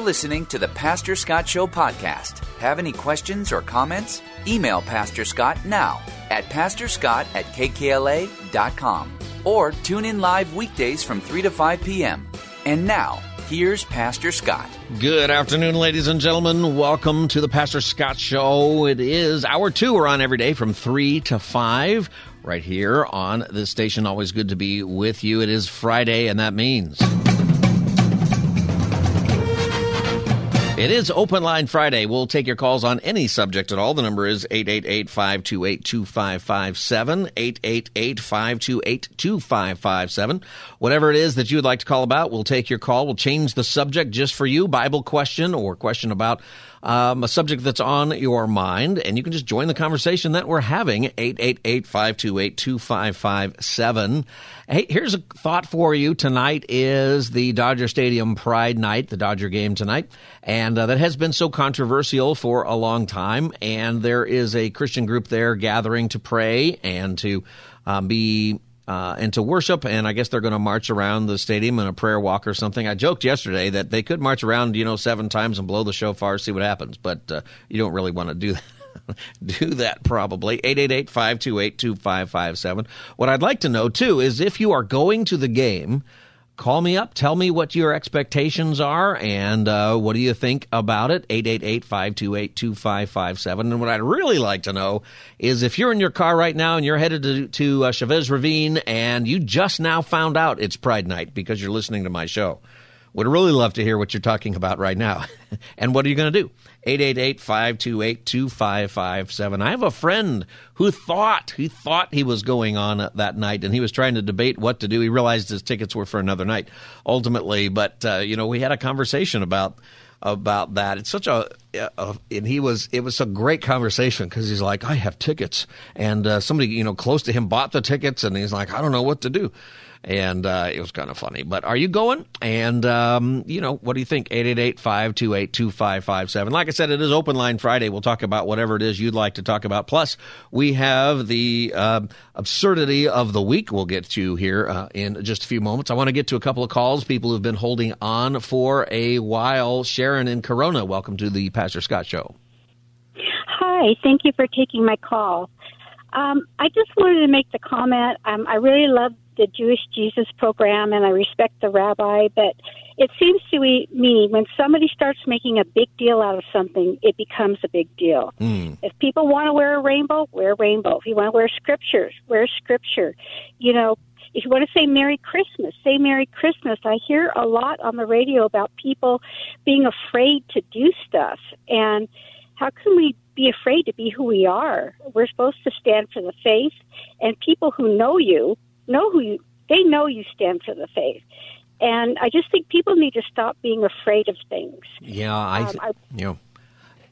You're listening to the Pastor Scott Show podcast. Have any questions or comments? Email Pastor Scott now at pastorscott at kkla.com or tune in live weekdays from 3 to 5 p.m. And now, here's Pastor Scott. Good afternoon, ladies and gentlemen. Welcome to the Pastor Scott Show. It is hour two. We're on every day from 3 to 5 right here on this station. Always good to be with you. It is Friday, and that means. It is Open Line Friday. We'll take your calls on any subject at all. The number is 888-528-2557, 888-528-2557. Whatever it is that you would like to call about, we'll take your call. We'll change the subject just for you, Bible question or question about um, a subject that's on your mind, and you can just join the conversation that we're having. 888-528-2557. Hey, here's a thought for you. Tonight is the Dodger Stadium Pride Night, the Dodger game tonight, and uh, that has been so controversial for a long time. And there is a Christian group there gathering to pray and to um, be uh, and to worship. And I guess they're going to march around the stadium in a prayer walk or something. I joked yesterday that they could march around, you know, seven times and blow the shofar, see what happens. But uh, you don't really want to do that. do that probably 888-528-2557 what i'd like to know too is if you are going to the game call me up tell me what your expectations are and uh, what do you think about it 888-528-2557 and what i'd really like to know is if you're in your car right now and you're headed to, to uh, chavez ravine and you just now found out it's pride night because you're listening to my show would really love to hear what you're talking about right now. and what are you going to do? 888-528-2557. I have a friend who thought, he thought he was going on that night and he was trying to debate what to do. He realized his tickets were for another night ultimately, but uh, you know, we had a conversation about about that. It's such a, a, and he was it was a great conversation because he's like, I have tickets, and uh, somebody you know close to him bought the tickets, and he's like, I don't know what to do and uh, it was kind of funny. But are you going? And um, you know, what do you think? 888-528-2557. Like I said, it is Open Line Friday. We'll talk about whatever it is you'd like to talk about. Plus, we have the uh, absurdity of the week. We'll get to here uh, in just a few moments. I want to get to a couple of calls. People who've been holding on for a while. Sharon in Corona, welcome to the Pastor Scott Show. Hi, thank you for taking my call. Um, I just wanted to make the comment. Um, I really love the Jewish Jesus program and I respect the rabbi, but it seems to me when somebody starts making a big deal out of something, it becomes a big deal. Mm. If people want to wear a rainbow, wear a rainbow. If you want to wear scriptures, wear scripture. You know, if you want to say Merry Christmas, say Merry Christmas. I hear a lot on the radio about people being afraid to do stuff. And how can we be afraid to be who we are? We're supposed to stand for the faith, and people who know you know who you, they know you stand for the faith. And I just think people need to stop being afraid of things. Yeah, I, th- um, I you know,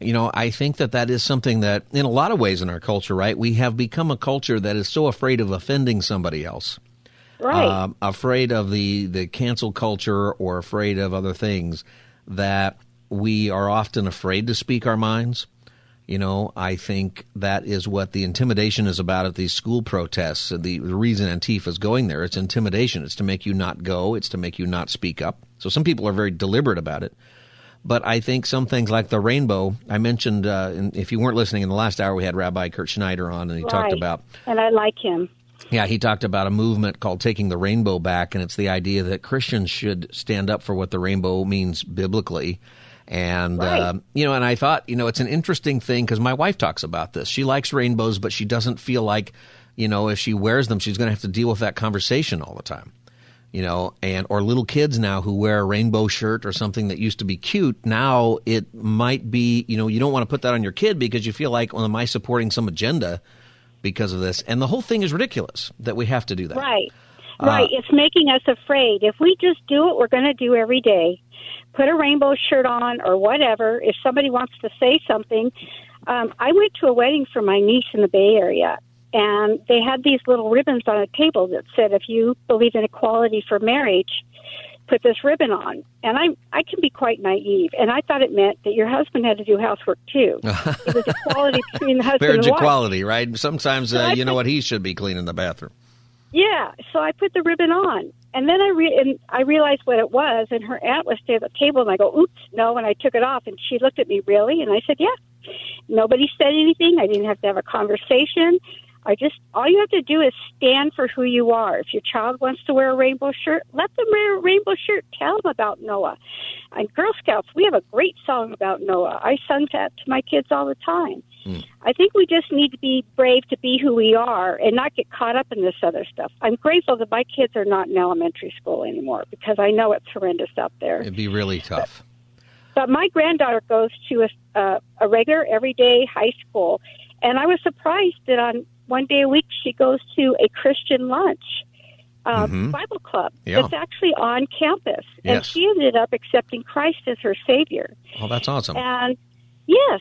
you know, I think that that is something that, in a lot of ways, in our culture, right, we have become a culture that is so afraid of offending somebody else, right? Um, afraid of the the cancel culture or afraid of other things that we are often afraid to speak our minds. You know, I think that is what the intimidation is about at these school protests. The, the reason Antifa is going there, it's intimidation. It's to make you not go. It's to make you not speak up. So some people are very deliberate about it. But I think some things like the rainbow, I mentioned, uh, if you weren't listening in the last hour, we had Rabbi Kirt Schneider on, and he right. talked about. And I like him. Yeah, he talked about a movement called Taking the Rainbow Back, and it's the idea that Christians should stand up for what the rainbow means biblically and, right. uh, you know, and I thought, you know, it's an interesting thing because my wife talks about this. She likes rainbows, but she doesn't feel like, you know, if she wears them, she's going to have to deal with that conversation all the time. You know, and or little kids now who wear a rainbow shirt or something that used to be cute. Now it might be, you know, you don't want to put that on your kid because you feel like, well, am I supporting some agenda because of this? And the whole thing is ridiculous that we have to do that. Right. Right. It's making us afraid. If we just do what we're going to do every day, put a rainbow shirt on or whatever, if somebody wants to say something, um, I went to a wedding for my niece in the Bay Area, and they had these little ribbons on a table that said, if you believe in equality for marriage, put this ribbon on. And I I can be quite naive, and I thought it meant that your husband had to do housework too. it was equality between the husband Marriage and wife. equality, right? Sometimes uh, you know what he should be cleaning the bathroom. Yeah, so I put the ribbon on, and then I re- and I realized what it was, and her aunt was at the table, and I go, "Oops, no!" And I took it off, and she looked at me really, and I said, "Yeah." Nobody said anything. I didn't have to have a conversation. I just all you have to do is stand for who you are. If your child wants to wear a rainbow shirt, let them wear a rainbow shirt. Tell them about Noah. And Girl Scouts, we have a great song about Noah. I sung that to my kids all the time. I think we just need to be brave to be who we are and not get caught up in this other stuff. I'm grateful that my kids are not in elementary school anymore because I know it's horrendous out there. It'd be really tough. But my granddaughter goes to a, uh, a regular, everyday high school, and I was surprised that on one day a week she goes to a Christian lunch. Uh, Mhm. Bible club Yeah. that's actually on campus, and Yes. she ended up accepting Christ as her savior. Oh, that's awesome. And yes,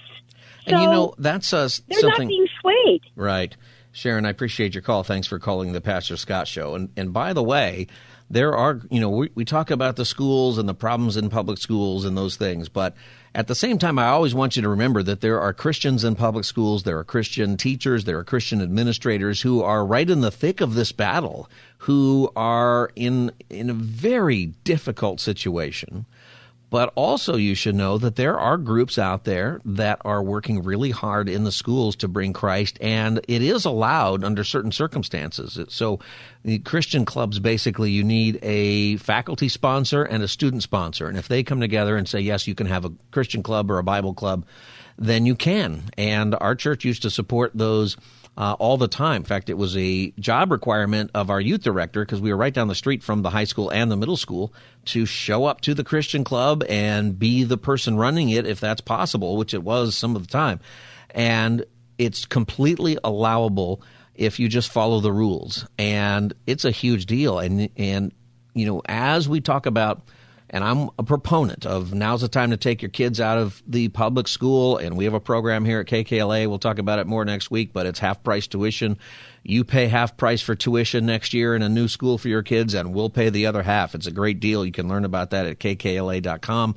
so and you know, that's uh, they're not something. being swayed. Right. Sharon, I appreciate your call. Thanks for calling the Pastor Scott Show. And, and by the way, there are, you know, we, we talk about the schools and the problems in public schools and those things, but at the same time, I always want you to remember that there are Christians in public schools, there are Christian teachers, there are Christian administrators who are right in the thick of this battle, who are in in a very difficult situation. But also, you should know that there are groups out there that are working really hard in the schools to bring Christ, and it is allowed under certain circumstances. So, Christian clubs basically, you need a faculty sponsor and a student sponsor. And if they come together and say, yes, you can have a Christian club or a Bible club, then you can. And our church used to support those uh, all the time. In fact, it was a job requirement of our youth director because we were right down the street from the high school and the middle school to show up to the Christian club and be the person running it if that's possible, which it was some of the time. And it's completely allowable if you just follow the rules. And it's a huge deal. And, and, you know, as we talk about and I'm a proponent of now's the time to take your kids out of the public school. And we have a program here at KKLA. We'll talk about it more next week, but it's half price tuition. You pay half price for tuition next year in a new school for your kids, and we'll pay the other half. It's a great deal. You can learn about that at kkla.com.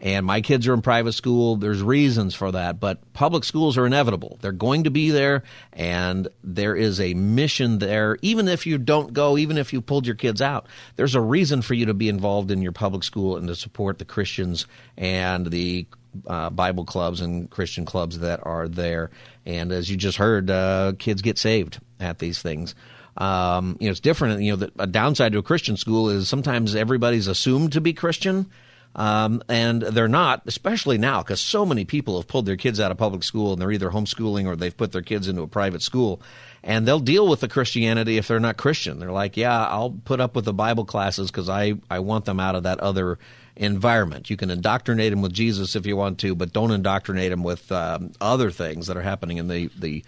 And my kids are in private school. There's reasons for that, but public schools are inevitable. They're going to be there, and there is a mission there. Even if you don't go, even if you pulled your kids out, there's a reason for you to be involved in your public school and to support the Christians and the uh, Bible clubs and Christian clubs that are there. And as you just heard, uh, kids get saved at these things. Um, you know, it's different. You know, the, a downside to a Christian school is sometimes everybody's assumed to be Christian. Um, and they're not, especially now, because so many people have pulled their kids out of public school and they're either homeschooling or they've put their kids into a private school. And they'll deal with the Christianity if they're not Christian. They're like, yeah, I'll put up with the Bible classes because I, I want them out of that other environment. You can indoctrinate them with Jesus if you want to, but don't indoctrinate them with um, other things that are happening in the, the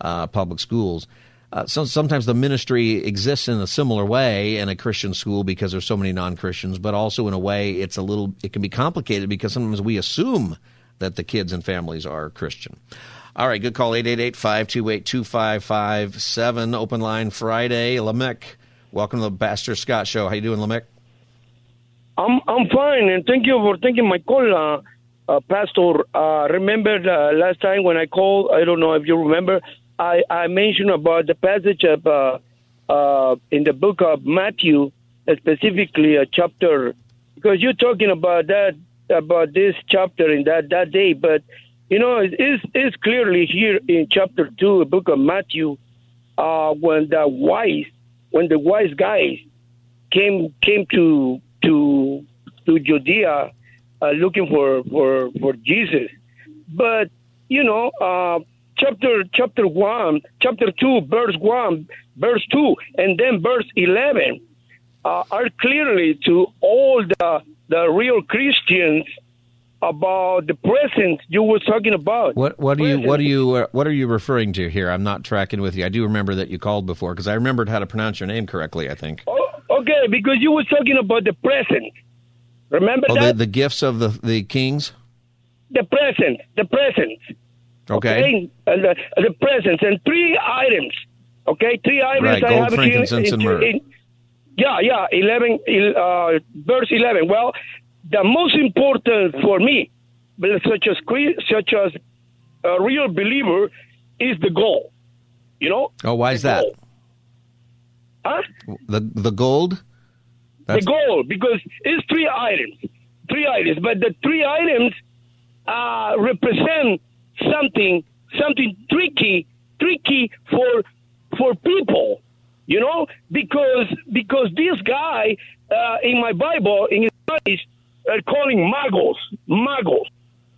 uh, public schools. Uh, so sometimes the ministry exists in a similar way in a Christian school because there's so many non-Christians, but also in a way it's a little it can be complicated because sometimes we assume that the kids and families are Christian. All right, good call 888-528-2557 open line Friday. Lamech, welcome to the Pastor Scott show. How you doing, Lamech? I'm I'm fine, and thank you for taking my call, uh, uh, Pastor. Uh, remember last time when I called? I don't know if you remember. I, I mentioned about the passage of uh, uh, in the book of Matthew, uh, specifically a chapter, because you're talking about that about this chapter in that that day, but you know it is is clearly here in chapter two, the book of Matthew, uh, when the wise when the wise guys came came to to to Judea uh, looking for, for for Jesus, but you know, uh, chapter chapter one, chapter two, verse one, verse two, and then verse eleven uh, are clearly to all the the real Christians about the present you were talking about. What what are you what are you uh, what are you referring to here? I'm not tracking with you. I do remember that you called before because I remembered how to pronounce your name correctly. I think. Oh, okay, because you were talking about the present. Remember Oh, the, that the gifts of the the kings. the present, the present. Okay. Uh, the, the presents and three items. Okay, three items. Right, I gold, have frankincense, and in- myrrh. in- yeah, yeah, eleven, uh, verse eleven. Well, the most important for me, such as such as a real believer, is the goal. You know, Oh, why is The that? goal. Huh? The the gold. That's- the goal because it's three items, three items, but the three items uh, represent something, something tricky, tricky for for people, you know, because because this guy uh, in my Bible in his studies are calling magos, magos,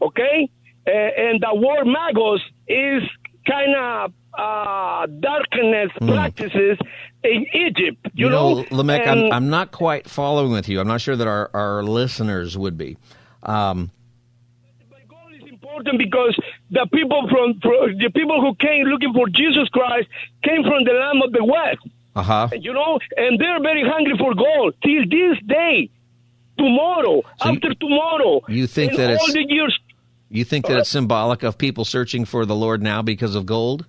okay, uh, and the word magos is kind of uh, darkness practices in Egypt, you, You know, know, Lamech, I'm, I'm not quite following with you. I'm not sure that our, our listeners would be. Um, goal is important because the people from, from the people who came looking for Jesus Christ came from the land of the West, uh huh. you know, and they're very hungry for gold till this day. Tomorrow, So you- after tomorrow, you think that all it's- the years. You think that it's symbolic of people searching for the Lord now because of gold?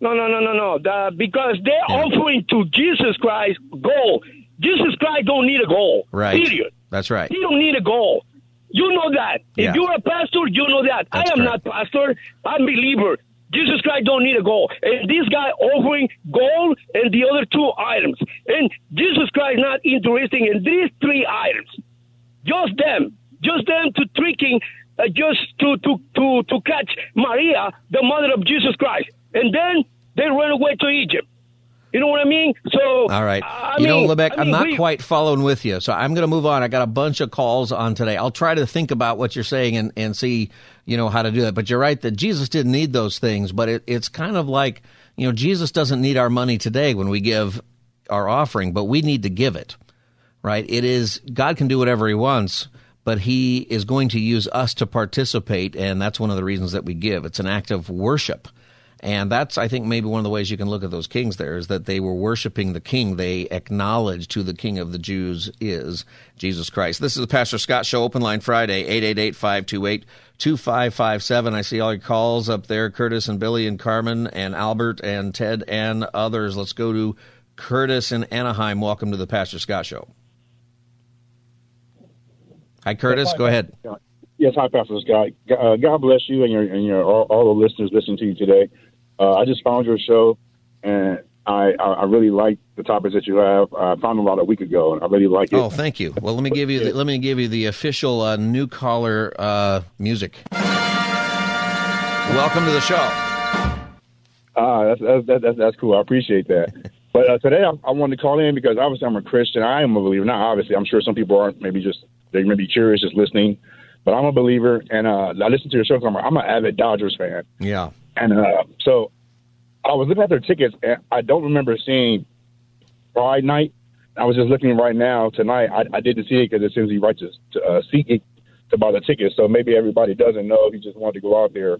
No, no, no, no, no. The, because they're offering to Jesus Christ gold. Jesus Christ don't need a gold. Right. Period. That's right. He don't need a goal. You know that. Yeah. If you're a pastor, you know that. That's I am correct. not pastor. I'm believer. Jesus Christ don't need a goal. And this guy offering gold and the other two items. And Jesus Christ not interested in these three items. Just them. Just them to tricking, uh, just to, to, to, to catch Maria, the mother of Jesus Christ. And then they run away to Egypt. You know what I mean? So, All right. I you know, mean- Lebec, I I'm mean, not we- quite following with you, so I'm going to move on. I got a bunch of calls on today. I'll try to think about what you're saying and, and see, you know, how to do that. But you're right that Jesus didn't need those things, but it, it's kind of like, you know, Jesus doesn't need our money today when we give our offering, but we need to give it, right? It is, God can do whatever he wants, but he is going to use us to participate, and that's one of the reasons that we give. It's an act of worship. And that's, I think, maybe one of the ways you can look at those kings there is that they were worshiping the king. They acknowledged who the king of the Jews is, Jesus Christ. This is the Pastor Scott Show, Open Line Friday, 888-528-2557. I see all your calls up there, Curtis and Billy and Carmen and Albert and Ted and others. Let's go to Curtis in Anaheim. Welcome to the Pastor Scott Show. Hi, Curtis. Go ahead. Yes, hi, Pastor Scott. Uh, God bless you and your and your all, all the listeners listening to you today. Uh, I just found your show, and I I, I really like the topics that you have. I found them about a week ago, and I really like it. Oh, thank you. Well, let me give you the, let me give you the official uh, new caller uh, music. Welcome to the show. Ah, that's that's, that's that's that's cool. I appreciate that. but uh, today I, I wanted to call in because obviously I'm a Christian. I am a believer. Not obviously. I'm sure some people aren't. Maybe just they may be curious, just listening. But I'm a believer, and uh, I listen to your show. I'm, a, I'm an avid Dodgers fan. Yeah. And uh, so I was looking at their tickets, and I don't remember seeing Pride Night. I was just looking right now tonight. I, I didn't see it because it seems he writes to, uh, it to buy the tickets. So maybe everybody doesn't know. He just wanted to go out there.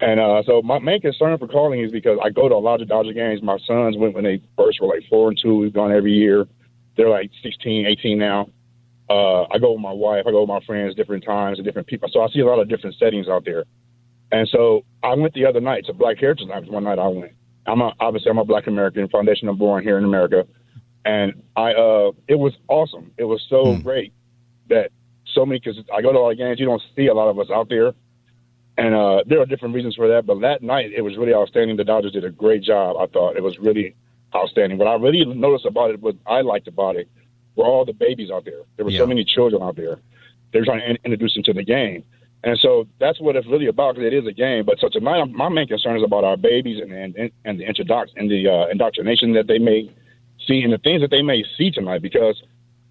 And uh, so my main concern for calling is because I go to a lot of Dodger games. My sons went when they first were like four and two. We've gone every year. They're like 16, 18 now. Uh, I go with my wife. I go with my friends different times and different people. So I see a lot of different settings out there. And so I went the other night to Black Heritage Night. One night I went. I'm a, obviously I'm a Black American, Foundation of Born here in America, and I uh it was awesome. It was so great that so many because I go to a lot of games. You don't see a lot of us out there, and uh there are different reasons for that. But that night it was really outstanding. The Dodgers did a great job. I thought it was really outstanding. What I really noticed about it, what I liked about it, were all the babies out there. There were Yeah. so many children out there. They're trying to in- introduce them to the game. And so that's what it's really about because it is a game. But so tonight, I'm- my main concern is about our babies and and, and the introduc- and the uh, indoctrination that they may see and the things that they may see tonight because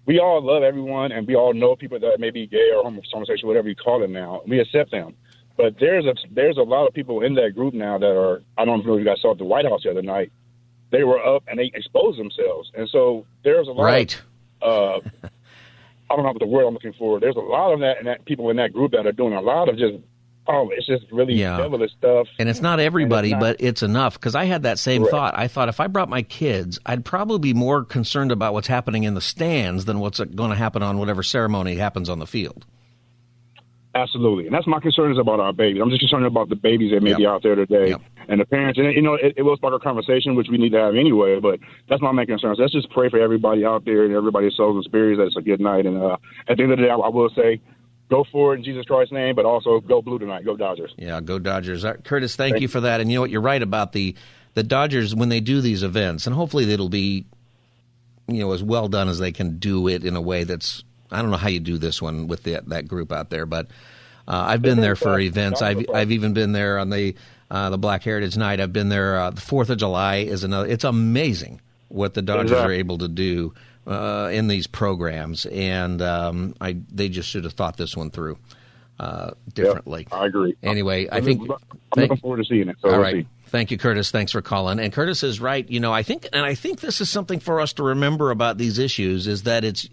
we all love everyone and we all know people that may be gay or homosexual, whatever you call it now. We accept them. But there's a there's a lot of people in that group now that are I don't know if you guys saw at the White House the other night. They were up and they exposed themselves, and so there's a lot Right. of uh, I don't know what the word I'm looking for. There's a lot of that and that people in that group that are doing a lot of just oh, it's just really Yeah. devilish stuff. And it's not everybody, not- but it's enough. Because I had that same thought. I thought if I brought my kids, I'd probably be more concerned about what's happening in the stands than what's going to happen on whatever ceremony happens on the field. Absolutely, and that's my concern is about our babies. I'm just concerned about the babies that may be out there today Yep. and the parents. And you know, it, it will spark a conversation, which we need to have anyway. But that's my main concern. So let's just pray for everybody out there and everybody's souls and spirits that it's a good night. And uh, at the end of the day, I, I will say, go for it in Jesus Christ's name, but also go blue tonight. Go Dodgers. Yeah, go Dodgers. Uh, Curtis, thank, you for that. And you know what? You're right about the the Dodgers when they do these events, and hopefully it'll be you know as well done as they can do it in a way that's. I don't know how you do this one with the, that group out there, but uh, I've been there for events. I've I've even been there on the uh, the Black Heritage Night. I've been there. Uh, the Fourth of July is another. It's amazing what the Dodgers Exactly. are able to do uh, in these programs, and um, I they just should have thought this one through uh, differently. I agree. Anyway, I I'm think. looking- I'm thank- looking forward to seeing it. So all we'll right. see. Thank you, Curtis. Thanks for calling. And Curtis is right. You know, I think, and I think this is something for us to remember about these issues is that it's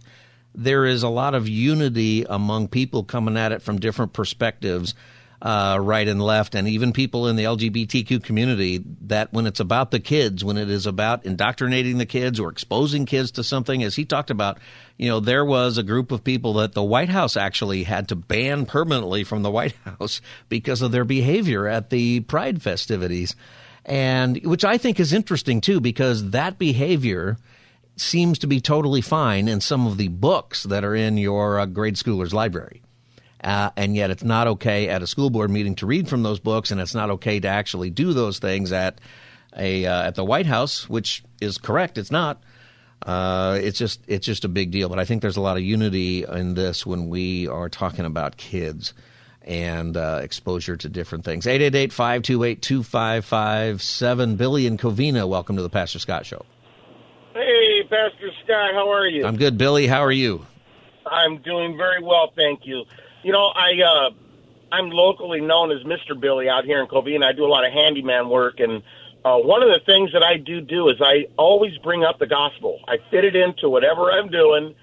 there is a lot of unity among people coming at it from different perspectives, uh, right and left, and even people in the LGBTQ community. That when it's about the kids, when it is about indoctrinating the kids or exposing kids to something, as he talked about, you know, there was a group of people that the White House actually had to ban permanently from the White House because of their behavior at the Pride festivities. And which I think is interesting too, because that behavior seems to be totally fine in some of the books that are in your uh, grade schooler's library. Uh, and yet it's not okay at a school board meeting to read from those books, and it's not okay to actually do those things at a uh, at the White House, which is correct. It's not. Uh, it's just it's just a big deal. But I think there's a lot of unity in this when we are talking about kids and uh, exposure to different things. 888-528-2557. Billy and Covina, welcome to the Pastor Scott Show. Pastor Scott, how are you? I'm good, Billy. How are you? I'm doing very well, thank you. You know, I uh I'm locally known as Mr. Billy out here in Covina. I do a lot of handyman work and uh, one of the things that I do do is I always bring up the gospel. I fit it into whatever I'm doing,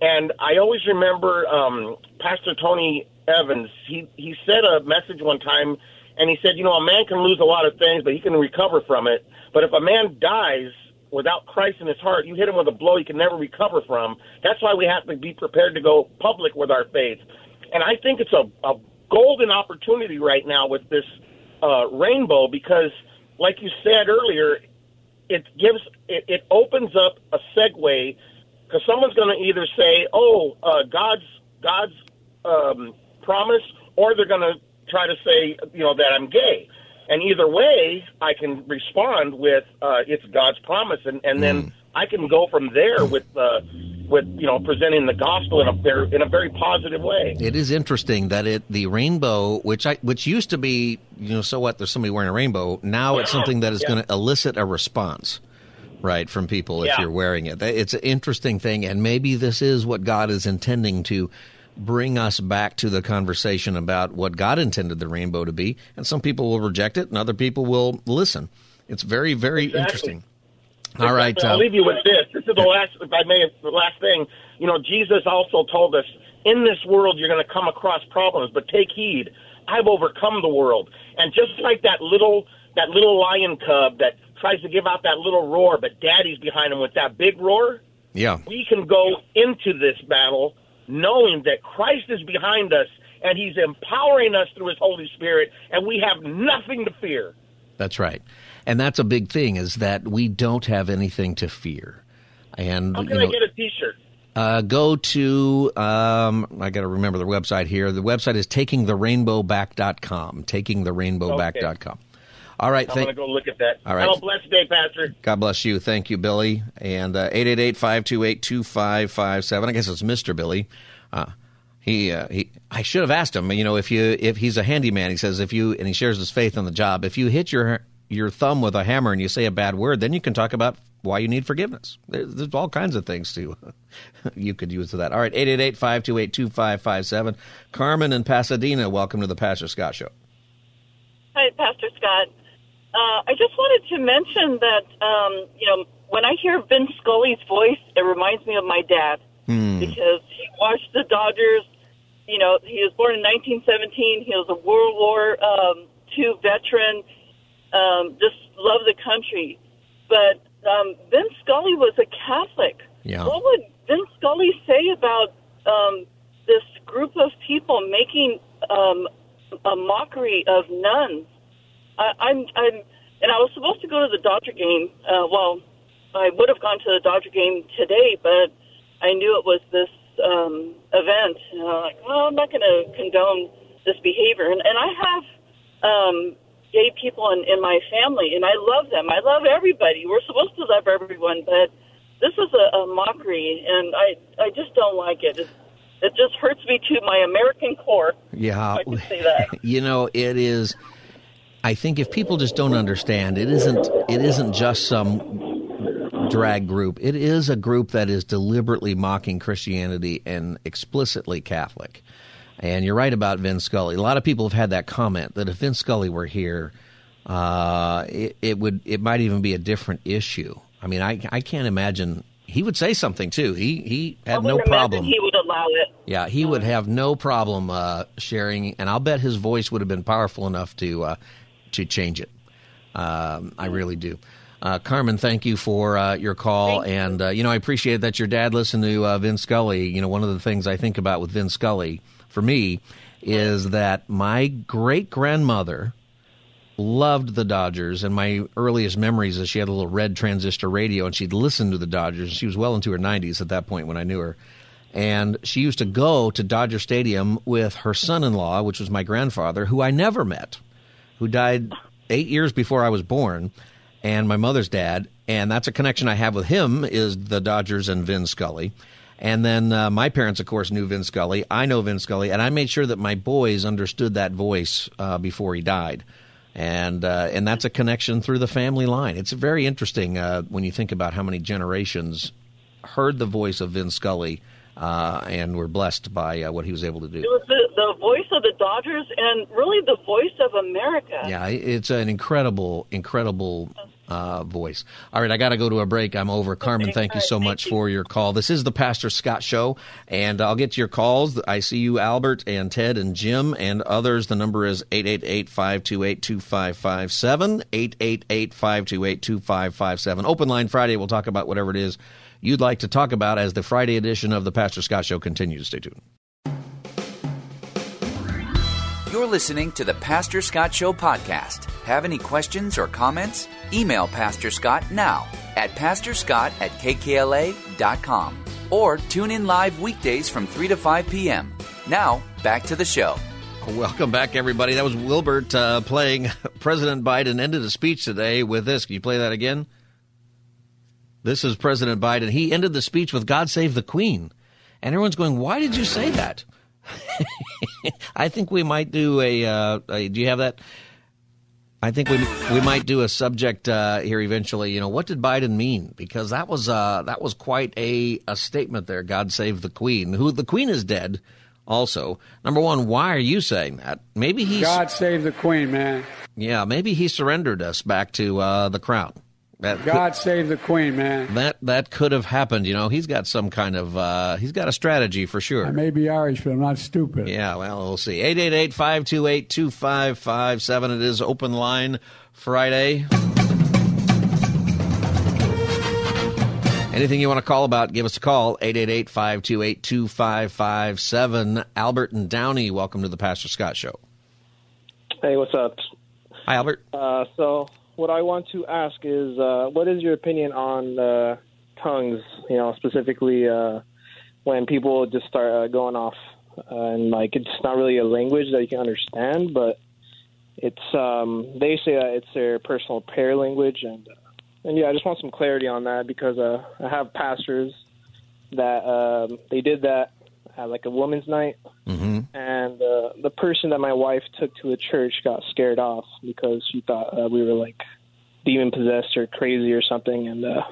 and I always remember um, Pastor Tony Evans. He he said a message one time, and he said, you know, a man can lose a lot of things, but he can recover from it. But if a man dies without Christ in his heart, you hit him with a blow he can never recover from. That's why we have to be prepared to go public with our faith. And I think it's a, a golden opportunity right now with this uh, rainbow because, like you said earlier, it gives it, it opens up a segue because someone's going to either say, "Oh, uh, God's God's um, promise," or they're going to try to say, you know, that I'm gay. And either way, I can respond with uh, it's God's promise, and, and then I can go from there with uh, with you know presenting the gospel in a very in a very positive way. It is interesting that it the rainbow, which I which used to be, you know, so what? There's somebody wearing a rainbow. Now it's something that is Yeah. going to elicit a response, right, from people if Yeah. you're wearing it. It's an interesting thing, and maybe this is what God is intending to bring us back to the conversation about what God intended the rainbow to be. And some people will reject it, and other people will listen. It's very, very Exactly. interesting. All right, I'll uh, leave you with this. This is the last, if I may, the last thing. You know, Jesus also told us, in this world you're going to come across problems, but take heed. I've overcome the world. And just like that little, that little lion cub that tries to give out that little roar, but daddy's behind him with that big roar, yeah. we can go into this battle knowing that Christ is behind us and he's empowering us through his Holy Spirit and we have nothing to fear. That's right. And that's a big thing is that we don't have anything to fear. And How you can know, I get a t-shirt? uh, go to um, I got to remember the website here. The website is takingtherainbowback.com. Takingtherainbowback.com. All right, I'm thank, going to go look at that. All right. Have a blessed day, Pastor. God bless you. Thank you, Billy. And uh, 888-528-2557. I guess it's Mr. Billy. Uh, he, uh, he, I should have asked him, you know, if you, if he's a handyman, he says, if you, and he shares his faith on the job, if you hit your, your thumb with a hammer and you say a bad word, then you can talk about why you need forgiveness. There's, there's all kinds of things to, you could use to that. All right. 888-528-2557. Carmen in Pasadena, welcome to the Pastor Scott Show. Hi, Pastor Scott. Uh, I just wanted to mention that, um, you know, when I hear Vin Scully's voice, it reminds me of my dad. Hmm. because he watched the Dodgers. You know, he was born in 1917. He was a World War um, II veteran. Um, just loved the country. But um, Vin Scully was a Catholic. Yeah. What would Vin Scully say about um, this group of people making um, a mockery of nuns? I, I'm, I'm, and I was supposed to go to the Dodger game. Uh, well, I would have gone to the Dodger game today, but I knew it was this um, event, and I'm like, well, I'm not going to condone this behavior. And, and I have um, gay people in, in my family, and I love them. I love everybody. We're supposed to love everyone, but this is a, a mockery, and I, I just don't like it. It, it just hurts me to my American core. Yeah. I can say that. You know, it is. I think if people just don't understand, it isn't. It isn't just some drag group. It is a group that is deliberately mocking Christianity and explicitly Catholic. And you're right about Vin Scully. A lot of people have had that comment that if Vin Scully were here, uh, it, it would. It might even be a different issue. I mean, I I can't imagine. He would say something too. He he had no problem. He would allow it. Yeah, he would have no problem uh, sharing, and I'll bet his voice would have been powerful enough to uh, to change it. Um, I really do. Uh, Carmen, thank you for uh, your call, and uh, you know I appreciate that your dad listened to uh, Vin Scully. You know, one of the things I think about with Vin Scully for me is that my great grandmother loved the Dodgers, and my earliest memories is she had a little red transistor radio, and she'd listen to the Dodgers. She was well into her 90s at that point when I knew her. And she used to go to Dodger Stadium with her son in law, which was my grandfather, who I never met, who died eight years before I was born, and my mother's dad. And that's a connection I have with him is the Dodgers and Vin Scully. And then uh, my parents, of course, knew Vin Scully. I know Vin Scully, and I made sure that my boys understood that voice uh, before he died. And uh, and that's a connection through the family line. It's very interesting uh, when you think about how many generations heard the voice of Vin Scully uh, and were blessed by uh, what he was able to do. It was the, the voice of the Dodgers and really the voice of America. Yeah, it's an incredible, incredible uh, voice. All right, I got to go to a break. I'm over. Carmen, thank you so much for your call. This is the Pastor Scott Show, and I'll get to your calls. I see you, Albert and Ted and Jim and others. The number is 888-528-2557, 888-528-2557. Open line Friday. We'll talk about whatever it is you'd like to talk about as the Friday edition of the Pastor Scott Show continues. Stay tuned. You're listening to the Pastor Scott Show podcast. Have any questions or comments? Email Pastor Scott now at pastorscott at kkla.com or tune in live weekdays from 3 to 5 p.m. Now, back to the show. Welcome back, everybody. That was Wilbert uh, playing President Biden ended a speech today with this. Can you play that again? This is President Biden. He ended the speech with God Save the Queen. And everyone's going, why did you say that? I think we might do a, uh, a. Do you have that? I think we we might do a subject uh, here eventually. You know, what did Biden mean? Because that was uh, that was quite a, a statement there. God save the Queen. Who the Queen is dead. Also, number one, why are you saying that? Maybe he God save the Queen, man. Yeah, maybe he surrendered us back to uh, the crown. That God save the Queen, man. that that could have happened. You know, he's got some kind of uh, he's got a strategy for sure. I may be Irish, but I'm not stupid. Yeah, well, we'll see. 888-528-2557. It is open line Friday. Anything you want to call about, give us a call. 888-528-2557. Albert and Downey, welcome to the Pastor Scott Show. Hey, what's up? Hi, Albert. Uh, so, what I want to ask is, uh, what is your opinion on uh, tongues? You know, specifically uh, when people just start uh, going off uh, and like it's not really a language that you can understand, but it's um, they say that it's their personal prayer language, and and yeah, I just want some clarity on that because uh, I have pastors that um, they did that at like a woman's night, Mm-hmm. and uh, the person that my wife took to the church got scared off because she thought uh, we were like demon possessed or crazy or something, and uh,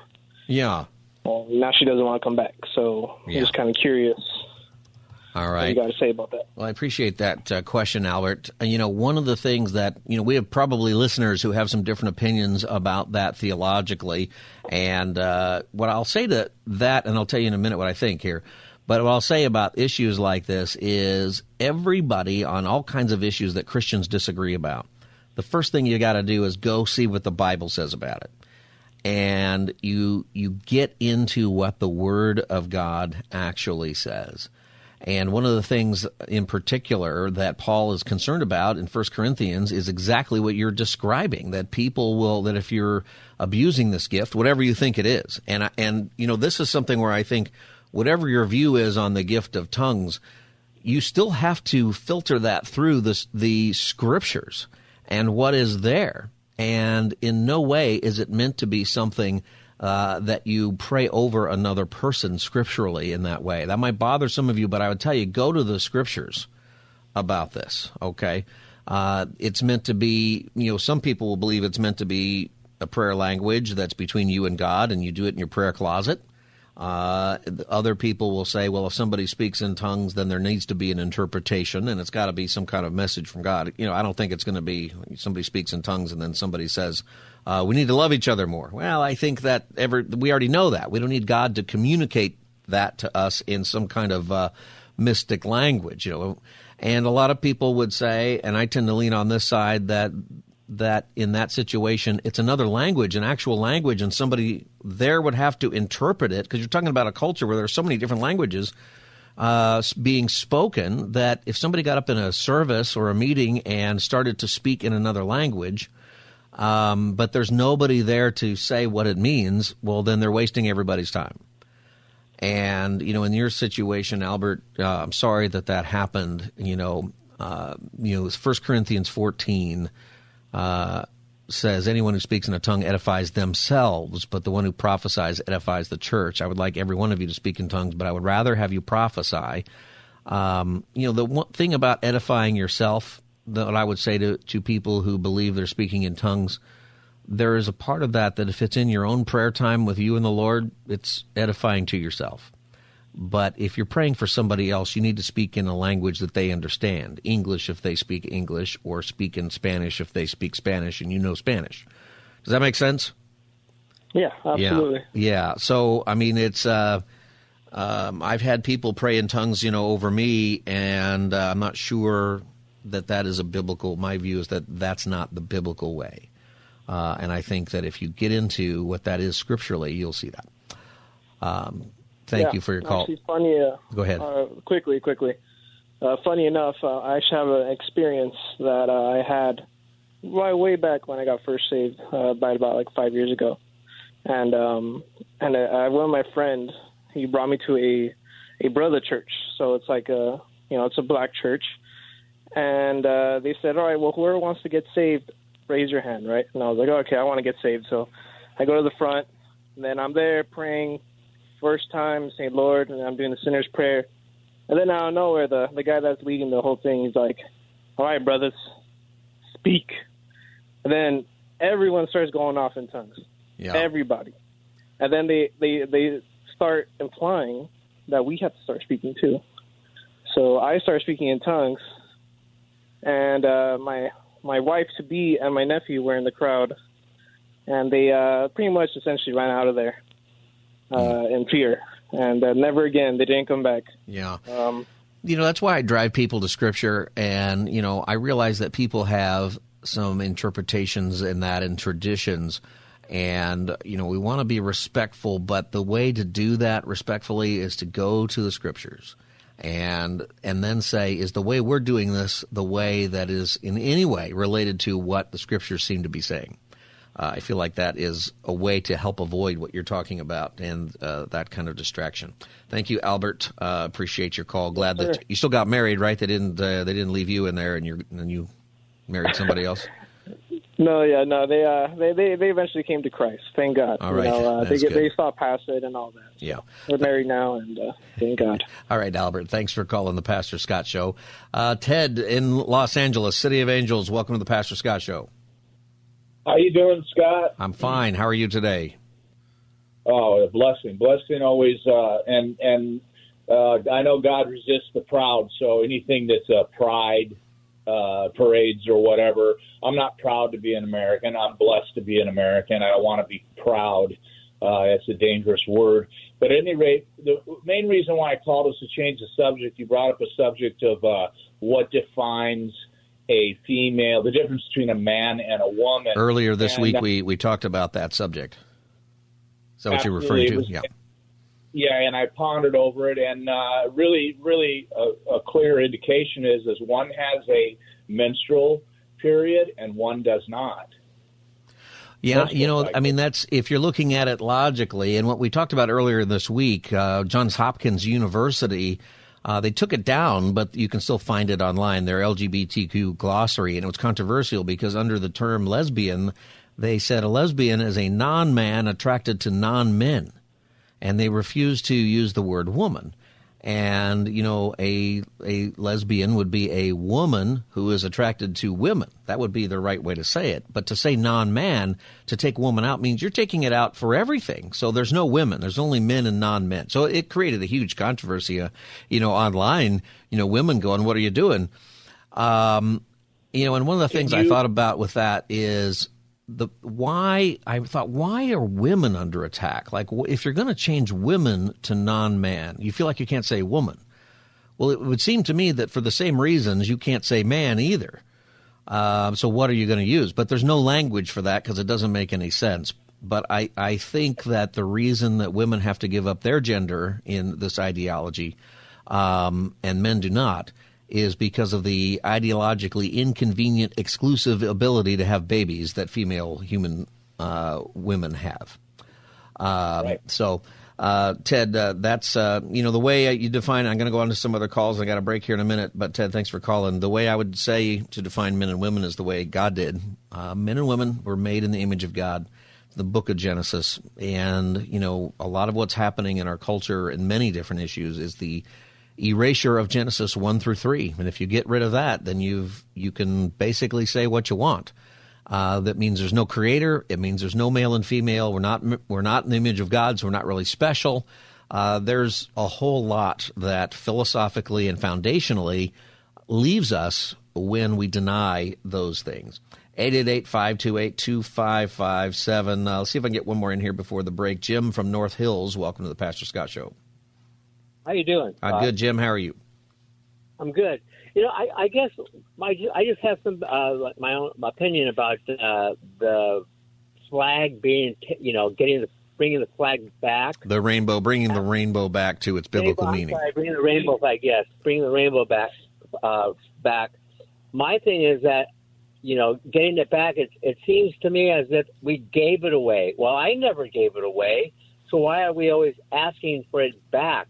Yeah. well, now she doesn't want to come back. So Yeah. I'm just kind of curious. All right. What you got to say about that? Well, I appreciate that uh, question, Albert. You know, one of the things that, you know, we have probably listeners who have some different opinions about that theologically. And uh, what I'll say to that, and I'll tell you in a minute what I think here, but what I'll say about issues like this is everybody on all kinds of issues that Christians disagree about, the first thing you got to do is go see what the Bible says about it and you you get into what the word of God actually says. And one of the things in particular that Paul is concerned about in 1 Corinthians is exactly what you're describing that people will that if you're abusing this gift whatever you think it is. And I- and you know this is something where I think whatever your view is on the gift of tongues you still have to filter that through the the scriptures and what is there. And in no way is it meant to be something uh, that you pray over another person scripturally in that way. That might bother some of you, but I would tell you go to the scriptures about this. Okay, uh, it's meant to be. You know, some people will believe it's meant to be a prayer language that's between you and God, and you do it in your prayer closet. Uh, other people will say, well, if somebody speaks in tongues, then there needs to be an interpretation, and it's got to be some kind of message from God. You know, I don't think it's going to be somebody speaks in tongues and then somebody says, uh, we need to love each other more. Well, I think that ever we already know that. We don't need God to communicate that to us in some kind of uh, mystic language, you know. And a lot of people would say, and I tend to lean on this side that that in that situation it's another language, an actual language, and somebody there would have to interpret it because you're talking about a culture where there's so many different languages uh, being spoken that if somebody got up in a service or a meeting and started to speak in another language, um, but there's nobody there to say what it means, well, then they're wasting everybody's time. And you know, in your situation, Albert, uh, I'm sorry that that happened. You know, uh, you know, First Corinthians 14 uh, says, "Anyone who speaks in a tongue edifies themselves, but the one who prophesies edifies the church." I would like every one of you to speak in tongues, but I would rather have you prophesy. Um, you know, the one thing about edifying yourself that I would say to to people who believe they're speaking in tongues there is a part of that that if it's in your own prayer time with you and the Lord, it's edifying to yourself. But if you're praying for somebody else, you need to speak in a language that they understand English if they speak English, or speak in Spanish if they speak Spanish and you know Spanish. Does that make sense? Yeah, absolutely. Yeah. Yeah. So, I mean, it's, uh, um, I've had people pray in tongues, you know, over me, and uh, I'm not sure that that is a biblical, my view is that that's not the biblical way. Uh, and I think that if you get into what that is scripturally, you'll see that. Um, thank Yeah, you for your call. Actually, funny. Uh, Go ahead. Uh, quickly, quickly. Uh, funny enough, uh, I actually have an experience that uh, I had right way back when I got first saved, uh, by about like five years ago, and um, and I, I one of my friend he brought me to a a brother church. So it's like a you know it's a black church, and uh, they said, all right, well whoever wants to get saved, raise your hand, right? And I was like, okay, I want to get saved. So I go to the front, and then I'm there praying first time, saying Lord, and I'm doing the sinner's prayer. And then out of nowhere, the the guy that's leading the whole thing, he's like, "All right, brothers, speak." And then everyone starts going off in tongues. Yeah. Everybody. And then they they they start implying that we have to start speaking too. So I start speaking in tongues, and uh, my my wife to be and my nephew were in the crowd, and they uh, pretty much essentially ran out of there uh, in fear, and uh, never again. They didn't come back. Yeah. Um, you know that's why I drive people to Scripture, and you know I realize that people have some interpretations in that and traditions, and you know we want to be respectful, but the way to do that respectfully is to go to the Scriptures, and and then say is the way we're doing this the way that is in any way related to what the Scriptures seem to be saying. Uh, I feel like that is a way to help avoid what you're talking about and uh, that kind of distraction. Thank you, Albert. Uh, appreciate your call. Glad that you still got married, right? They didn't. Uh, they didn't leave you in there, and you and you married somebody else. No, yeah, no, they uh, they they they eventually came to Christ. Thank God. All You know, uh, they get they saw past it and all that. Yeah. We're married now, and uh, thank God. All right, Albert. Thanks for calling the Pastor Scott Show. Uh, Ted in Los Angeles, City of Angels. Welcome to the Pastor Scott Show. How you doing, Scott? I'm fine. How are you today? Oh, a blessing, blessing always. Uh, and and uh, I know God resists the proud, so anything that's a pride uh, parades or whatever, I'm not proud to be an American. I'm blessed to be an American. I don't want to be proud. Uh, it's a dangerous word. But at any rate, the main reason why I called was to change the subject. You brought up a subject of uh, what defines a female, the difference between a man and a woman. Earlier this And, week, uh, we, we talked about that subject. Is that what you're referring to? was- Yeah. Yeah, and I pondered over it, and uh, really, really, a, a clear indication is is one has a menstrual period and one does not. Yeah, you know, I I mean, that's if you're looking at it logically, and what we talked about earlier this week, uh, Johns Hopkins University, uh, they took it down, but you can still find it online. Their LGBTQ glossary, and it was controversial because under the term lesbian, they said a lesbian is a non-man attracted to non-men, and they refused to use the word woman. And you know, a a lesbian would be a woman who is attracted to women. That would be the right way to say it. But to say non-man, to take woman out means you're taking it out for everything. So there's no women. There's only men and non-men. So it created a huge controversy. Uh, you know, online. You know, women going, "What are you doing?" Um, you know, and one of the things I thought about with that is the why I thought why are women under attack? Like if you're going to change women to non-man, you feel like you can't say woman. Well, it would seem to me that for the same reasons you can't say man either. Um, so what are you going to use? But there's no language for that because it doesn't make any sense. But I, I think that the reason that women have to give up their gender in this ideology um, and men do not is because of the ideologically inconvenient exclusive ability to have babies that female human uh, women have. Um, So, uh, Ted, uh, that's uh, you know the way you define. I'm going to go on to some other calls. I got a break here in a minute, but Ted, thanks for calling. The way I would say to define men and women is the way God did. Uh, men and women were made in the image of God. The Book of Genesis, and you know a lot of what's happening in our culture and many different issues is the erasure of Genesis one through three. And if you get rid of that, then you've you can basically say what you want. Uh, that means there's no creator. It means there's no male and female. We're not we're not in the image of God, so we're not really special. Uh, there's a whole lot that philosophically and foundationally leaves us when we deny those things. 888-528-2557. Uh, see if I can get one more in here before the break. Jim from North Hills, welcome to the Pastor Scott Show. How you doing? I'm uh, good, Jim. How are you? I'm good. You know, I, I guess my I just have some uh, my own opinion about uh, the flag being, you know, getting the bringing the flag back. The rainbow, bringing the rainbow back to its biblical Rainbow- meaning. Sorry, bringing the rainbow flag. Yes, bringing the rainbow back. Uh, back. My thing is that you know, getting it back. It, it seems to me as if we gave it away. Well, I never gave it away, so why are we always asking for it back?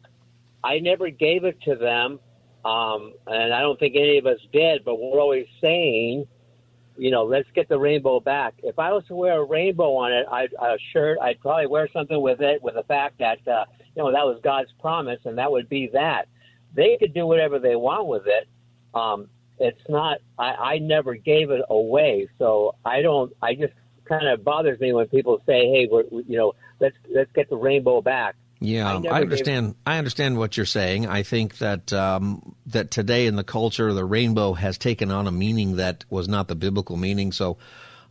I never gave it to them, um, and I don't think any of us did. But we're always saying, you know, let's get the rainbow back. If I was to wear a rainbow on it, I'd, a shirt, I'd probably wear something with it, with the fact that uh, you know that was God's promise, and that would be that. They could do whatever they want with it. Um, it's not. I, I never gave it away, so I don't. I just kind of bothers me when people say, "Hey, we're, we- you know, let's let's get the rainbow back." Yeah, I I, never gave- understand. I understand what you're saying. I think that um, that today in the culture, the rainbow has taken on a meaning that was not the biblical meaning. So,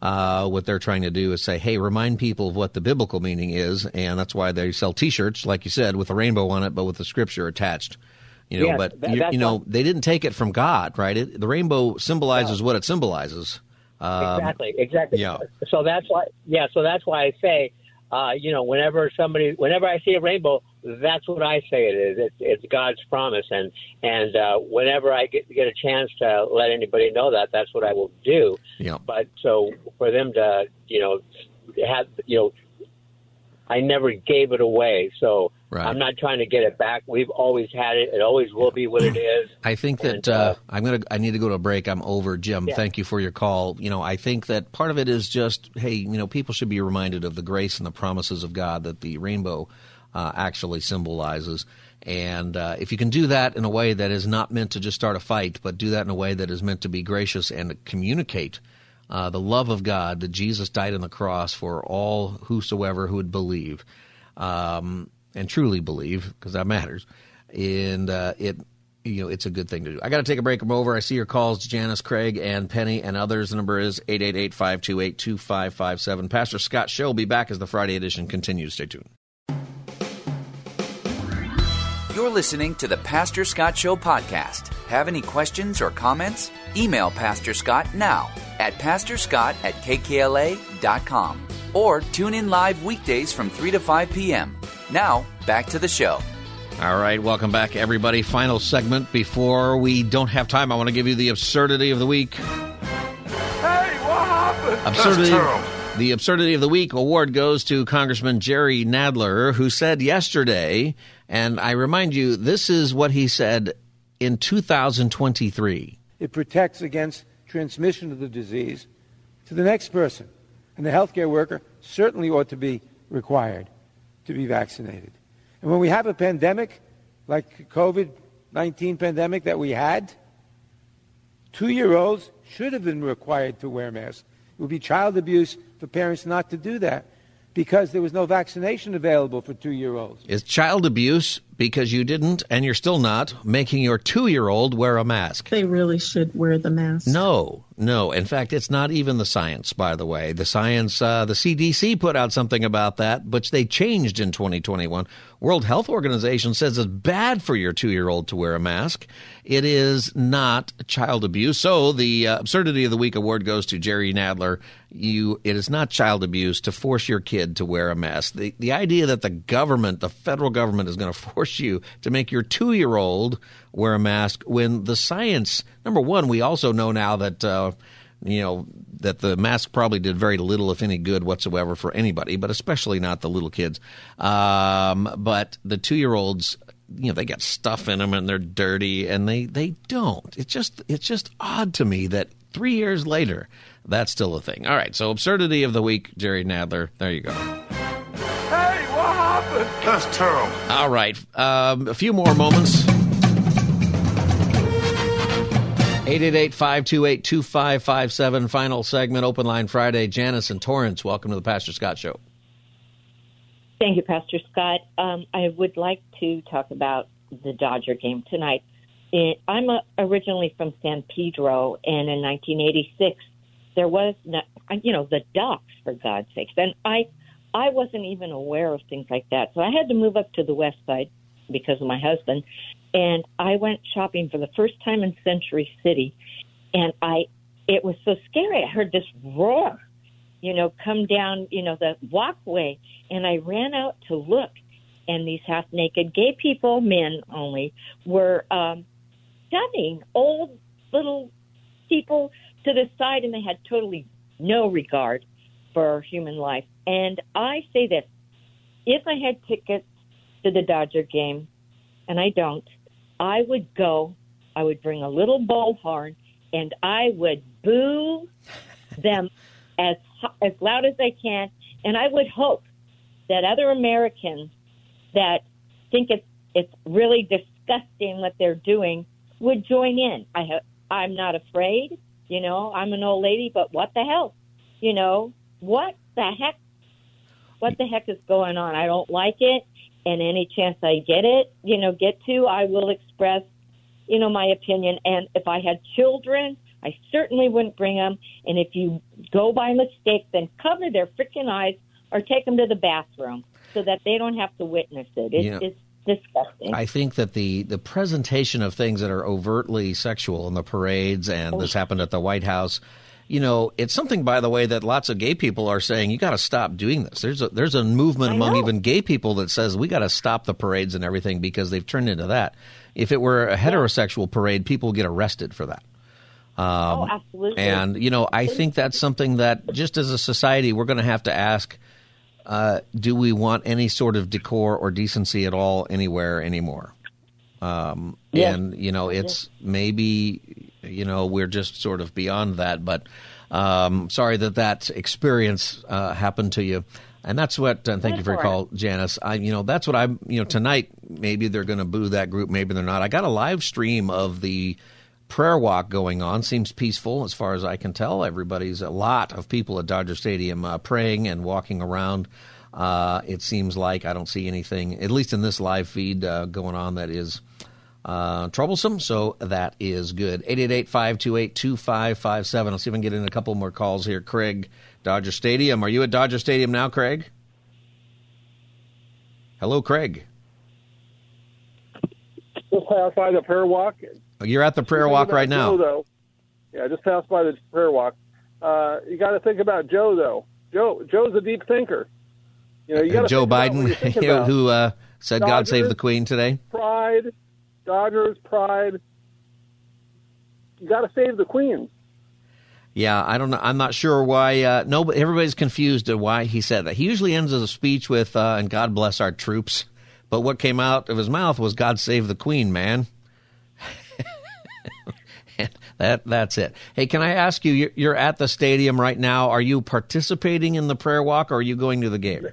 uh, what they're trying to do is say, "Hey, remind people of what the biblical meaning is," and that's why they sell T-shirts, like you said, with a rainbow on it, but with the scripture attached. You know, Yes, but that- you, you know, they didn't take it from God, right? It, the rainbow symbolizes what it symbolizes. Um, exactly, exactly. yeah. So that's why, yeah. So that's why I say, uh, you know, whenever somebody, whenever I see a rainbow, that's what I say it is. It's, it's God's promise, and and uh, whenever I get get a chance to let anybody know that, that's what I will do. Yeah. But so for them to, you know, have, you know, I never gave it away, so Right. I'm not trying to get it back. We've always had it. It always will be what it is. I think that And, uh, uh, I'm gonna. I need to go to a break. I'm over, Jim. Yeah. Thank you for your call. You know, I think that part of it is just, hey, you know, people should be reminded of the grace and the promises of God that the rainbow uh, actually symbolizes. And uh, if you can do that in a way that is not meant to just start a fight, but do that in a way that is meant to be gracious and communicate uh, the love of God that Jesus died on the cross for all whosoever who would believe um, and truly believe, because that matters. and uh, it you know it's a good thing to do. I got to take a break. I'm over. I see your calls, Janice, Craig, and Penny, and others. The number is 888-528-2557. Pastor Scott Show will be back as the Friday edition continues. Stay tuned. You're listening to the Pastor Scott Show podcast. Have any questions or comments? Email Pastor Scott now at pastorscott at kkla.com or tune in live weekdays from 3 to 5 p.m. Now, back to the show. All right, welcome back, everybody. Final segment. Before we don't have time, I want to give you the absurdity of the week. Hey, what happened? Absurdity. That's terrible. The Absurdity of the Week award goes to Congressman Jerry Nadler, who said yesterday, and I remind you, this is what he said in 2023. It protects against transmission of the disease to the next person. And the healthcare worker certainly ought to be required to be vaccinated. And when we have a pandemic like COVID 19 pandemic that we had, two year olds should have been required to wear masks. It would be child abuse for parents not to do that because there was no vaccination available for two year olds. Is child abuse because you didn't, and you're still not, making your two year old wear a mask? They really should wear the mask. No, no. In fact, it's not even the science, by the way. The science, uh, the CDC put out something about that, which they changed in 2021. World Health Organization says it's bad for your two year old to wear a mask. It is not child abuse. So the uh, Absurdity of the Week award goes to Jerry Nadler. You, it is not child abuse to force your kid to wear a mask. The, the idea that the government, the federal government, is going to force you to make your two year old wear a mask when the science, number one, we also know now that, uh, you know, that the mask probably did very little, if any good whatsoever for anybody, but especially not the little kids. Um, but the two year olds, you know, they got stuff in them and they're dirty and they, they don't. It's just, it's just odd to me that three years later, that's still a thing. All right. So absurdity of the week, Jerry Nadler. There you go. Hey, what happened? That's terrible. All right. Um, a few more moments. 888-528-2557. Final segment, Open Line Friday. Janice and Torrance, welcome to the Pastor Scott Show. Thank you, Pastor Scott. Um, I would like to talk about the Dodger game tonight. It, I'm a, originally from San Pedro, and in 1986, there was, no, you know, the Ducks, for God's sakes. And I, I wasn't even aware of things like that. So I had to move up to the west side because of my husband. And I went shopping for the first time in Century City. And I, it was so scary. I heard this roar, you know, come down, you know, the walkway. And I ran out to look. And these half naked gay people, men only, were um, shoving old little people to the side and they had totally no regard for human life. And I say this if I had tickets to the Dodger game, and I don't, I would go, I would bring a little bullhorn, and I would boo them as as loud as I can, and I would hope that other Americans that think it's it's really disgusting what they're doing would join in. I ha- I'm not afraid, you know. I'm an old lady, but what the hell, you know? What the heck? What the heck is going on? I don't like it, and any chance I get it, you know, get to, I will express, you know, my opinion. And if I had children, I certainly wouldn't bring them. And if you go by mistake, then cover their freaking eyes or take them to the bathroom so that they don't have to witness it. It's, Yeah. it's disgusting. I think that the, the presentation of things that are overtly sexual in the parades, and oh. this happened at the White House, you know, it's something, by the way, that lots of gay people are saying, you got to stop doing this. There's a, there's a movement I among know. even gay people that says we got to stop the parades and everything because they've turned into that. If it were a heterosexual parade, people get arrested for that. Um, oh, absolutely. and, you know, I think that's something that just as a society, we're going to have to ask uh, do we want any sort of decor or decency at all anywhere anymore? Um, Yeah. And, you know, it's maybe, you know, we're just sort of beyond that. But um, sorry that that experience uh, happened to you. And that's what, and thank you for your call, Janice. I, you know, that's what I'm, you know, tonight, maybe they're going to boo that group, maybe they're not. I got a live stream of the prayer walk going on. Seems peaceful as far as I can tell. Everybody's a lot of people at Dodger Stadium uh, praying and walking around. Uh, it seems like I don't see anything, at least in this live feed, uh, going on that is uh, troublesome. So that is good. 888 528 2557. I'll see if I can get in a couple more calls here. Craig, Dodger Stadium. Are you at Dodger Stadium now, Craig? Hello, Craig. Just passed by the prayer walk. You're at the prayer walk right now. Joe, though. Yeah, just passed by the prayer walk. Uh, you got to think about Joe, though. Joe, Joe's a deep thinker. You know, you got Joe Biden, who uh, said Dodgers, God save the Queen today. Pride, Dodgers, pride. You got to save the Queen. Yeah, I don't know. I'm not sure why. Uh, no, everybody's confused at why he said that. He usually ends his speech with uh, "and God bless our troops," but what came out of his mouth was "God save the Queen," man. that that's it. Hey, can I ask you? You're, you're at the stadium right now. Are you participating in the prayer walk, or are you going to the game?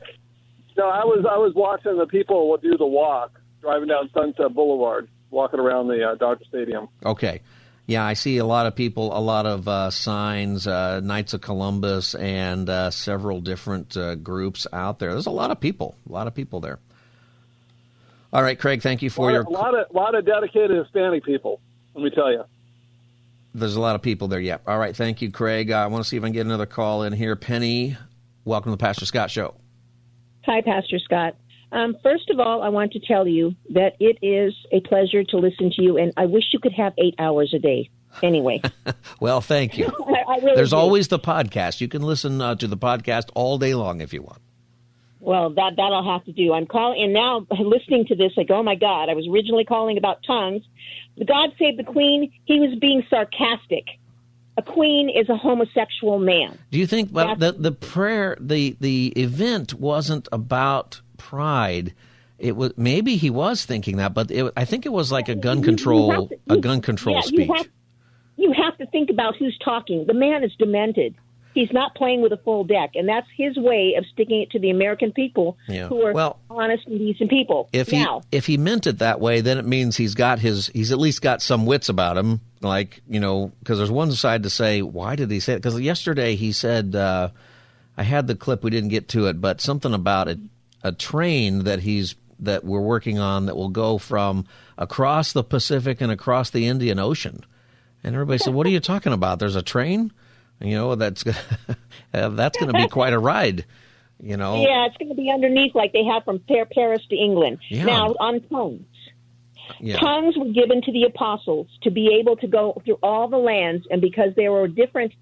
No, I was I was watching the people do the walk, driving down Sunset Boulevard, walking around the uh, Dodger Stadium. Okay. Yeah, I see a lot of people, a lot of uh, signs, uh, Knights of Columbus, and uh, several different uh, groups out there. There's a lot of people, a lot of people there. All right, Craig, thank you for a your. A lot of a lot of dedicated Hispanic people. Let me tell you. There's a lot of people there. Yeah. All right, thank you, Craig. Uh, I want to see if I can get another call in here. Penny, welcome to the Pastor Scott Show. Hi, Pastor Scott. Um, first of all, I want to tell you that it is a pleasure to listen to you, and I wish you could have eight hours a day. Anyway. well, thank you. I, I really There's do. always the podcast. You can listen uh, to the podcast all day long if you want. Well, that that I'll have to do. I'm calling, and now listening to this, like, oh my God! I was originally calling about tongues. The God save the Queen. He was being sarcastic. A queen is a homosexual man. Do you think well, the the prayer the the event wasn't about pride? It was maybe he was thinking that, but it, I think it was like a gun You- you control to- a gun control yeah, speech. You have, you have to think about who's talking. The man is demented. He's not playing with a full deck, and that's his way of sticking it to the American people Yeah. who are Well- honest and decent people. if he now, if he meant it that way, then it means he's got his he's at least got some wits about him. Like you know, because there's one side to say why did he say it? Because yesterday he said uh, I had the clip, we didn't get to it, but something about a, a train that he's that we're working on that will go from across the Pacific and across the Indian Ocean. And everybody said, "What are you talking about? There's a train." You know, that's uh, that's going to be quite a ride. You know, yeah, it's going to be underneath like they have from Paris to England. Yeah. Now, on tongues. Yeah. Tongues were given to the apostles to be able to go through all the lands, and because they were different,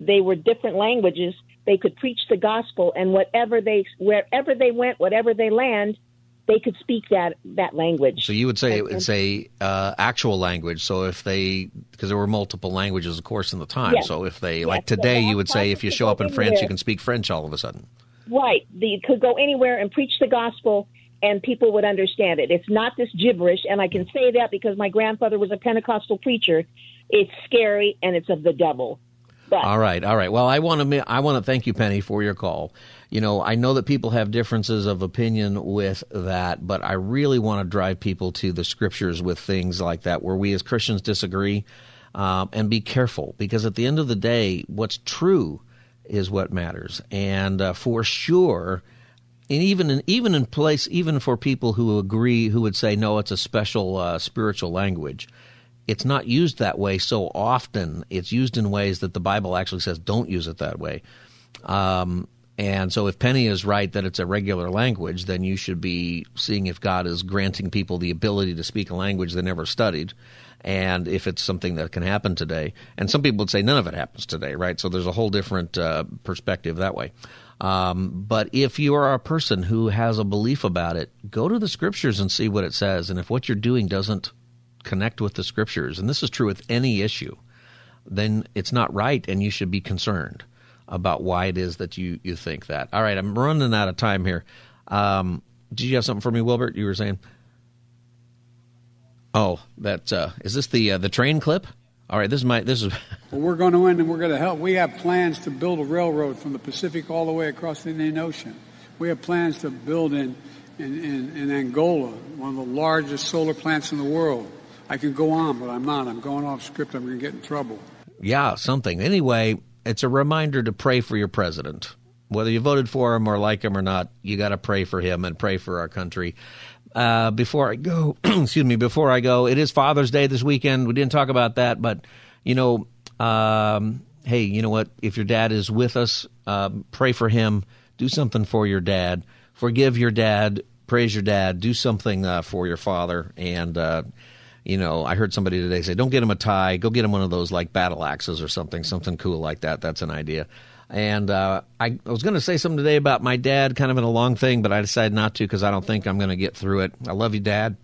they were different languages. They could preach the gospel, and whatever they, wherever they went, whatever they land, they could speak that that language. So you would say it's a uh, actual language. So if they, because there were multiple languages, of course, in the time. Yes. So if they, Yes. like today, that's you would say if you show up in France, you can speak French all of a sudden. Right. They could go anywhere and preach the gospel and people would understand it. It's not this gibberish, and I can say that because my grandfather was a Pentecostal preacher. It's scary and it's of the devil. But All right, all right. Well, I want to I want to thank you, Penny, for your call. You know, I know that people have differences of opinion with that, but I really want to drive people to the scriptures with things like that, where we as Christians disagree, um, and be careful because at the end of the day, what's true is what matters, and uh, for sure. And even in even in place, even for people who agree, who would say no, it's a special uh, spiritual language it's not used that way so often. It's used in ways that the Bible actually says don't use it that way. Um, and so, if Penny is right that it's a regular language, then you should be seeing if God is granting people the ability to speak a language they never studied, and if it's something that can happen today. And some people would say none of it happens today, right? So there's a whole different uh, perspective that way. Um, but if you are a person who has a belief about it, go to the scriptures and see what it says. And if what you're doing doesn't connect with the scriptures, and this is true with any issue, then it's not right and you should be concerned about why it is that you, you think that. All right, I'm running out of time here. Um, did you have something for me, Wilbert? You were saying? Oh, that uh, is this the uh, the train clip? All right, this is my this is Well, we're going to win, and we're going to help. We have plans to build a railroad from the Pacific all the way across the Indian Ocean. We have plans to build in, in, in, in Angola, one of the largest solar plants in the world. I can go on, but I'm not. I'm going off script. I'm going to get in trouble. yeah something. Anyway, it's a reminder to pray for your president. whether you voted for him or like him or not, you got to pray for him and pray for our country. Uh, before I go, excuse me, before I go, it is Father's Day this weekend. We didn't talk about that, but you know, um, hey, you know what? If your dad is with us, uh, pray for him. Do something for your dad. Forgive your dad. Praise your dad. Do something uh, for your father. And uh, you know, I heard somebody today say, "Don't get him a tie. Go get him one of those like battle axes or something, something cool like that." That's an idea. And uh, I, I was going to say something today about my dad, kind of in a long thing, but I decided not to because I don't think I'm going to get through it. I love you, Dad.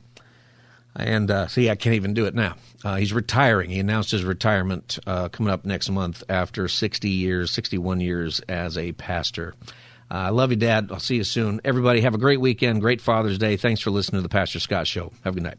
And uh, see, I can't even do it now. Uh, he's retiring. He announced his retirement uh, coming up next month after 60 years, 61 years as a pastor. Uh, I love you, Dad. I'll see you soon. Everybody, have a great weekend. Great Father's Day. Thanks for listening to the Pastor Scott Show. Have a good night.